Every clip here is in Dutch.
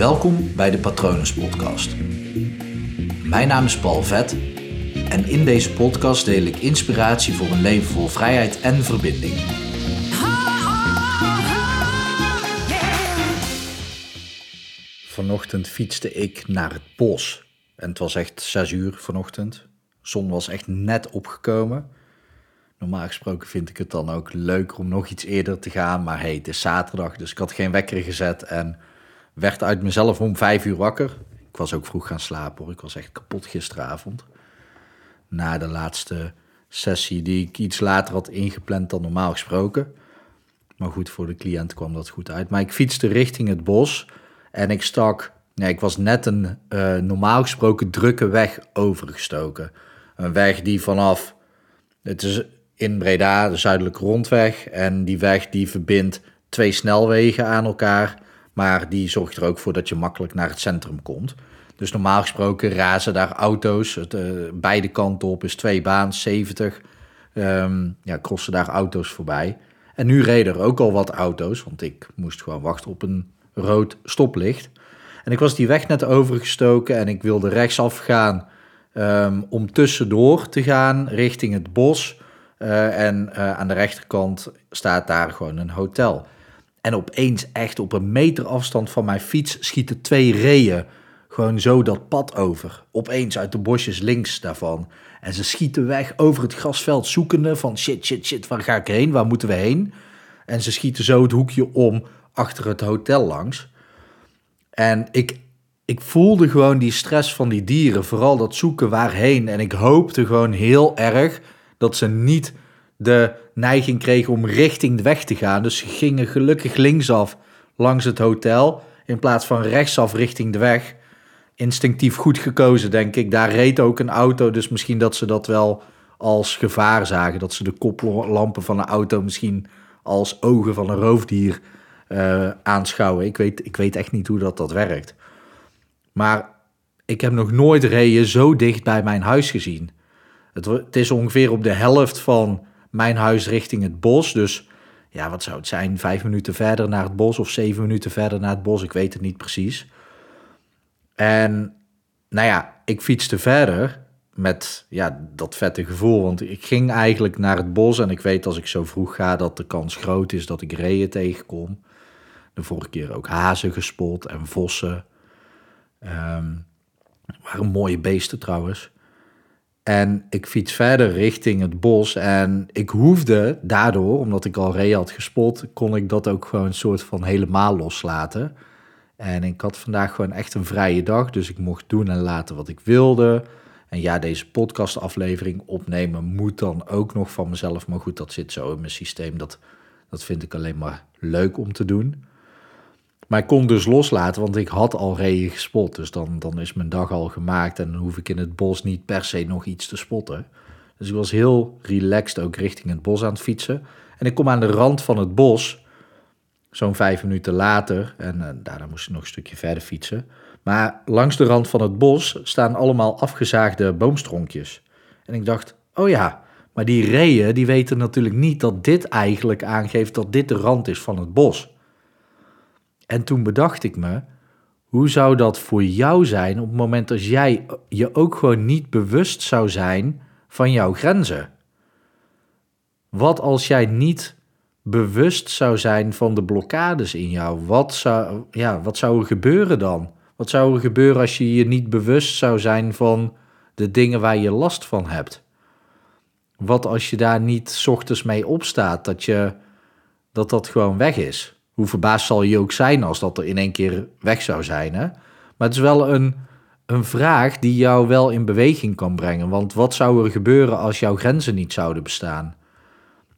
Welkom bij de Patronus Podcast. Mijn naam is Paul Vet en in deze podcast deel ik inspiratie voor een leven vol vrijheid en verbinding. Vanochtend fietste ik naar het bos en het was echt 6 uur vanochtend. De zon was echt net opgekomen. Normaal gesproken vind ik het dan ook leuker om nog iets eerder te gaan. Maar hey, het is zaterdag, dus ik had geen wekker gezet en werd uit mezelf om vijf uur wakker. Ik was ook vroeg gaan slapen hoor. Ik was echt kapot gisteravond. Na de laatste sessie die ik iets later had ingepland dan normaal gesproken. Maar goed, voor de cliënt kwam dat goed uit. Maar ik fietste richting het bos en ik stak... Nee, ik was net een uh, normaal gesproken drukke weg overgestoken. Een weg die vanaf... Het is in Breda, de zuidelijke rondweg. En die weg die verbindt twee snelwegen aan elkaar. Maar die zorgt er ook voor dat je makkelijk naar het centrum komt. Dus normaal gesproken razen daar auto's. Het, uh, beide kanten op is twee baan, 70. Um, ja, crossen daar auto's voorbij. En nu reden er ook al wat auto's, want ik moest gewoon wachten op een rood stoplicht. En ik was die weg net overgestoken en ik wilde rechtsaf gaan um, om tussendoor te gaan richting het bos. Uh, en uh, aan de rechterkant staat daar gewoon een hotel. En opeens, echt op een meter afstand van mijn fiets, schieten twee reeën gewoon zo dat pad over. Opeens uit de bosjes links daarvan. En ze schieten weg over het grasveld, zoekende van shit, shit, shit, waar ga ik heen? Waar moeten we heen? En ze schieten zo het hoekje om achter het hotel langs. En ik, ik voelde gewoon die stress van die dieren, vooral dat zoeken waarheen. En ik hoopte gewoon heel erg dat ze niet de neiging kregen om richting de weg te gaan. Dus ze gingen gelukkig linksaf langs het hotel in plaats van rechtsaf richting de weg. Instinctief goed gekozen, denk ik. Daar reed ook een auto, dus misschien dat ze dat wel als gevaar zagen. Dat ze de koplampen van een auto misschien als ogen van een roofdier uh, aanschouwen. Ik weet, ik weet echt niet hoe dat, dat werkt. Maar ik heb nog nooit reeën zo dicht bij mijn huis gezien. Het is ongeveer op de helft van mijn huis richting het bos. Dus ja, wat zou het zijn? Vijf minuten verder naar het bos of zeven minuten verder naar het bos. Ik weet het niet precies. En nou ja, ik fietste verder met ja, dat vette gevoel. Want ik ging eigenlijk naar het bos en ik weet als ik zo vroeg ga dat de kans groot is dat ik reeën tegenkom. De vorige keer ook hazen gespot en vossen. Um, waren mooie beesten trouwens. En ik fiets verder richting het bos. En ik hoefde daardoor, omdat ik al ree had gespot, kon ik dat ook gewoon een soort van helemaal loslaten. En ik had vandaag gewoon echt een vrije dag. Dus ik mocht doen en laten wat ik wilde. En ja, deze podcastaflevering opnemen moet dan ook nog van mezelf. Maar goed, dat zit zo in mijn systeem. Dat, dat vind ik alleen maar leuk om te doen. Maar ik kon dus loslaten, want ik had al reeën gespot. Dus dan, dan is mijn dag al gemaakt en dan hoef ik in het bos niet per se nog iets te spotten. Dus ik was heel relaxed ook richting het bos aan het fietsen. En ik kom aan de rand van het bos, zo'n vijf minuten later. En uh, daarna moest ik nog een stukje verder fietsen. Maar langs de rand van het bos staan allemaal afgezaagde boomstronkjes. En ik dacht, oh ja, maar die reeën die weten natuurlijk niet dat dit eigenlijk aangeeft dat dit de rand is van het bos. En toen bedacht ik me, hoe zou dat voor jou zijn op het moment dat jij je ook gewoon niet bewust zou zijn van jouw grenzen? Wat als jij niet bewust zou zijn van de blokkades in jou? Wat zou, ja, wat zou er gebeuren dan? Wat zou er gebeuren als je je niet bewust zou zijn van de dingen waar je last van hebt? Wat als je daar niet ochtends mee opstaat, dat, je, dat dat gewoon weg is? Hoe verbaasd zal je ook zijn als dat er in één keer weg zou zijn. Hè? Maar het is wel een, een vraag die jou wel in beweging kan brengen. Want wat zou er gebeuren als jouw grenzen niet zouden bestaan?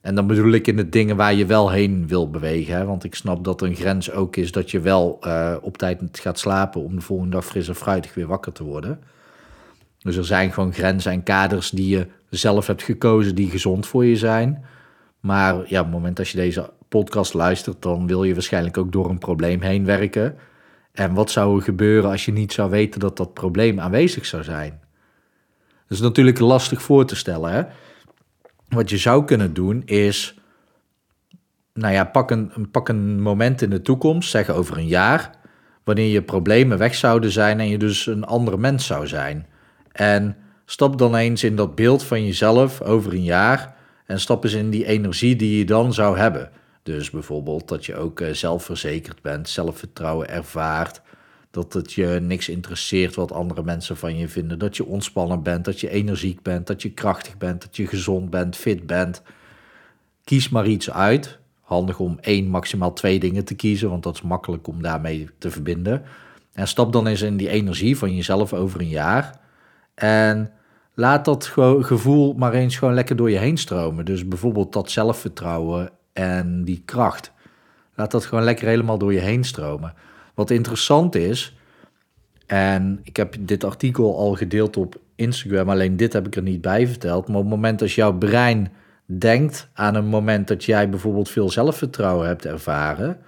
En dan bedoel ik in de dingen waar je wel heen wil bewegen. Hè? Want ik snap dat een grens ook is dat je wel uh, op tijd gaat slapen om de volgende dag fris en fruitig weer wakker te worden. Dus er zijn gewoon grenzen en kaders die je zelf hebt gekozen die gezond voor je zijn. Maar ja, op het moment dat je deze podcast luistert, dan wil je waarschijnlijk ook door een probleem heen werken. En wat zou er gebeuren als je niet zou weten dat dat probleem aanwezig zou zijn? Dat is natuurlijk lastig voor te stellen. Hè? Wat je zou kunnen doen is, nou ja, pak een, pak een moment in de toekomst, zeg over een jaar, wanneer je problemen weg zouden zijn en je dus een andere mens zou zijn. En stap dan eens in dat beeld van jezelf over een jaar en stap eens in die energie die je dan zou hebben. Dus bijvoorbeeld dat je ook eh, zelfverzekerd bent, zelfvertrouwen ervaart, dat het je niks interesseert wat andere mensen van je vinden, dat je ontspannen bent, dat je energiek bent, dat je krachtig bent, dat je gezond bent, fit bent. Kies maar iets uit. Handig om één, maximaal twee dingen te kiezen, want dat is makkelijk om daarmee te verbinden. En stap dan eens in die energie van jezelf over een jaar. En laat dat gevoel maar eens gewoon lekker door je heen stromen. Dus bijvoorbeeld dat zelfvertrouwen en die kracht. Laat dat gewoon lekker helemaal door je heen stromen. Wat interessant is, en ik heb dit artikel al gedeeld op Instagram, alleen dit heb ik er niet bij verteld. Maar op het moment dat jouw brein denkt aan een moment dat jij bijvoorbeeld veel zelfvertrouwen hebt ervaren,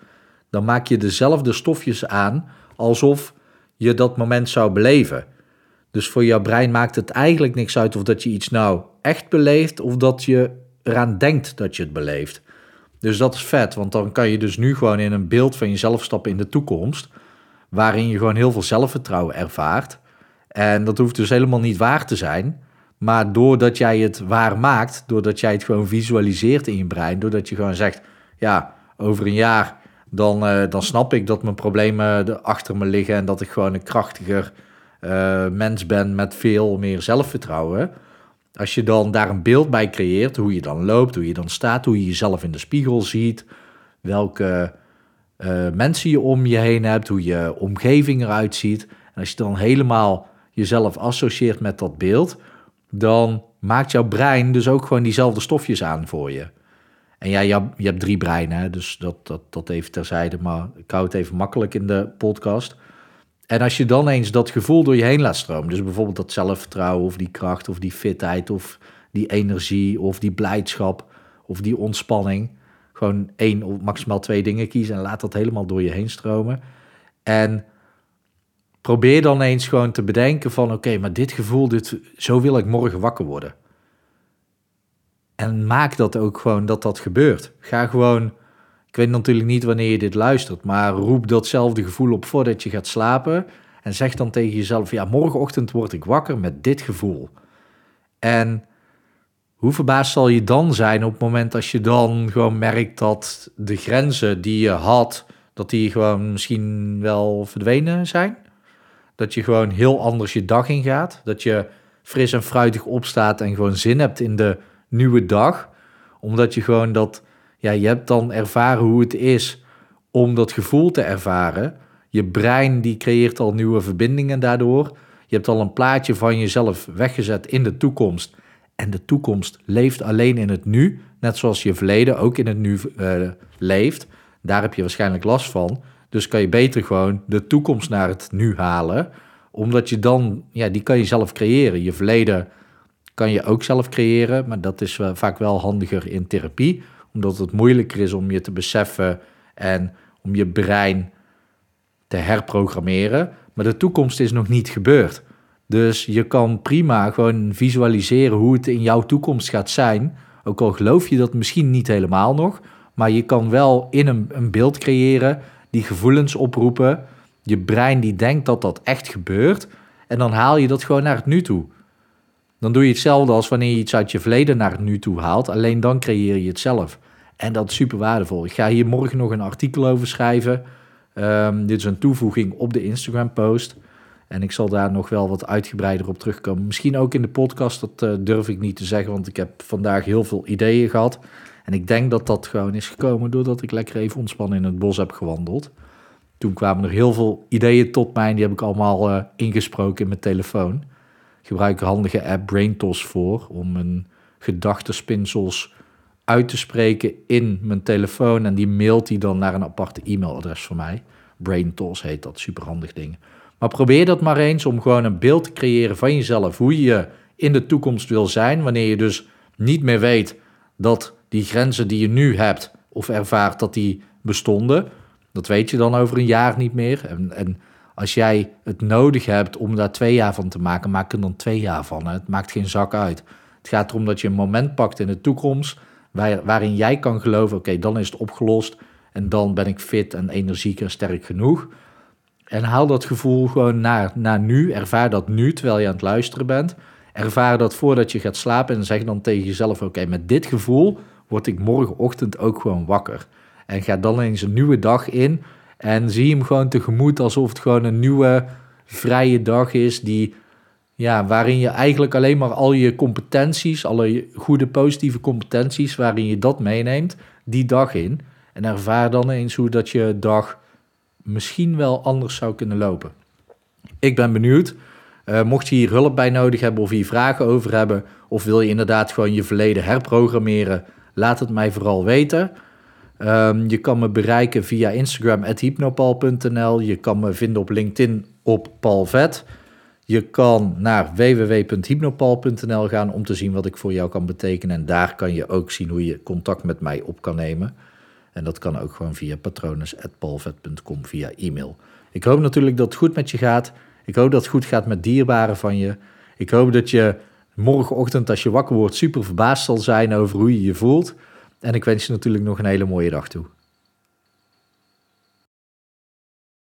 dan maak je dezelfde stofjes aan alsof je dat moment zou beleven. Dus voor jouw brein maakt het eigenlijk niks uit of dat je iets nou echt beleeft of dat je eraan denkt dat je het beleeft. Dus dat is vet, want dan kan je dus nu gewoon in een beeld van jezelf stappen in de toekomst, waarin je gewoon heel veel zelfvertrouwen ervaart. En dat hoeft dus helemaal niet waar te zijn, maar doordat jij het waar maakt, doordat jij het gewoon visualiseert in je brein, doordat je gewoon zegt, ja, over een jaar, dan, uh, dan snap ik dat mijn problemen achter me liggen en dat ik gewoon een krachtiger uh, mens ben met veel meer zelfvertrouwen. Als je dan daar een beeld bij creëert, hoe je dan loopt, hoe je dan staat, hoe je jezelf in de spiegel ziet, welke uh, mensen je om je heen hebt, hoe je omgeving eruit ziet. En als je dan helemaal jezelf associeert met dat beeld, dan maakt jouw brein dus ook gewoon diezelfde stofjes aan voor je. En ja, je, je hebt drie breinen, dus dat, dat, dat even terzijde, maar ik hou het even makkelijk in de podcast. En als je dan eens dat gevoel door je heen laat stromen, dus bijvoorbeeld dat zelfvertrouwen of die kracht of die fitheid of die energie of die blijdschap of die ontspanning, gewoon één of maximaal twee dingen kiezen en laat dat helemaal door je heen stromen. En probeer dan eens gewoon te bedenken van oké, maar dit gevoel, dit, zo wil ik morgen wakker worden. En maak dat ook gewoon dat dat gebeurt. Ga gewoon ik weet natuurlijk niet wanneer je dit luistert, maar roep datzelfde gevoel op voordat je gaat slapen. En zeg dan tegen jezelf: ja, morgenochtend word ik wakker met dit gevoel. En hoe verbaasd zal je dan zijn op het moment als je dan gewoon merkt dat de grenzen die je had, dat die gewoon misschien wel verdwenen zijn? Dat je gewoon heel anders je dag ingaat. Dat je fris en fruitig opstaat en gewoon zin hebt in de nieuwe dag. Omdat je gewoon dat ja, je hebt dan ervaren hoe het is om dat gevoel te ervaren. Je brein die creëert al nieuwe verbindingen daardoor. Je hebt al een plaatje van jezelf weggezet in de toekomst. En de toekomst leeft alleen in het nu, net zoals je verleden ook in het nu uh, leeft. Daar heb je waarschijnlijk last van. Dus kan je beter gewoon de toekomst naar het nu halen, omdat je dan, ja, die kan je zelf creëren. Je verleden kan je ook zelf creëren, maar dat is vaak wel handiger in therapie omdat het moeilijker is om je te beseffen en om je brein te herprogrammeren. Maar de toekomst is nog niet gebeurd. Dus je kan prima gewoon visualiseren hoe het in jouw toekomst gaat zijn. Ook al geloof je dat misschien niet helemaal nog. Maar je kan wel in een, een beeld creëren, die gevoelens oproepen. Je brein die denkt dat dat echt gebeurt. En dan haal je dat gewoon naar het nu toe. Dan doe je hetzelfde als wanneer je iets uit je verleden naar het nu toe haalt. Alleen dan creëer je het zelf. En dat is super waardevol. Ik ga hier morgen nog een artikel over schrijven. Um, dit is een toevoeging op de Instagram-post. En ik zal daar nog wel wat uitgebreider op terugkomen. Misschien ook in de podcast, dat uh, durf ik niet te zeggen, want ik heb vandaag heel veel ideeën gehad. En ik denk dat dat gewoon is gekomen doordat ik lekker even ontspannen in het bos heb gewandeld. Toen kwamen er heel veel ideeën tot mij die heb ik allemaal uh, ingesproken in mijn telefoon. Ik gebruik een handige app BrainTos voor om mijn gedachtenspinsels uit te spreken in mijn telefoon. En die mailt die dan naar een aparte e-mailadres voor mij. BrainTools heet dat, superhandig ding. Maar probeer dat maar eens om gewoon een beeld te creëren van jezelf. Hoe je in de toekomst wil zijn. Wanneer je dus niet meer weet dat die grenzen die je nu hebt of ervaart, dat die bestonden. Dat weet je dan over een jaar niet meer. En, en als jij het nodig hebt om daar twee jaar van te maken, maak er dan twee jaar van. Het maakt geen zak uit. Het gaat erom dat je een moment pakt in de toekomst waar, waarin jij kan geloven, oké, dan is het opgelost en dan ben ik fit en energiek en sterk genoeg. En haal dat gevoel gewoon naar, naar nu. Ervaar dat nu terwijl je aan het luisteren bent. Ervaar dat voordat je gaat slapen en zeg dan tegen jezelf: Oké, met dit gevoel word ik morgenochtend ook gewoon wakker. En ga dan eens een nieuwe dag in en zie hem gewoon tegemoet alsof het gewoon een nieuwe vrije dag is die, ja, waarin je eigenlijk alleen maar al je competenties, alle goede positieve competenties, waarin je dat meeneemt, die dag in. En ervaar dan eens hoe dat je dag misschien wel anders zou kunnen lopen. Ik ben benieuwd. Uh, mocht je hier hulp bij nodig hebben of hier vragen over hebben, of wil je inderdaad gewoon je verleden herprogrammeren, laat het mij vooral weten. Um, je kan me bereiken via Instagram hypnopal.nl. Je kan me vinden op LinkedIn op Palvet. Je kan naar www.hypnopal.nl gaan om te zien wat ik voor jou kan betekenen. En daar kan je ook zien hoe je contact met mij op kan nemen. En dat kan ook gewoon via patronus.palvet.com via e-mail. Ik hoop natuurlijk dat het goed met je gaat. Ik hoop dat het goed gaat met dierbaren van je. Ik hoop dat je morgenochtend als je wakker wordt super verbaasd zal zijn over hoe je je voelt. En ik wens je natuurlijk nog een hele mooie dag toe.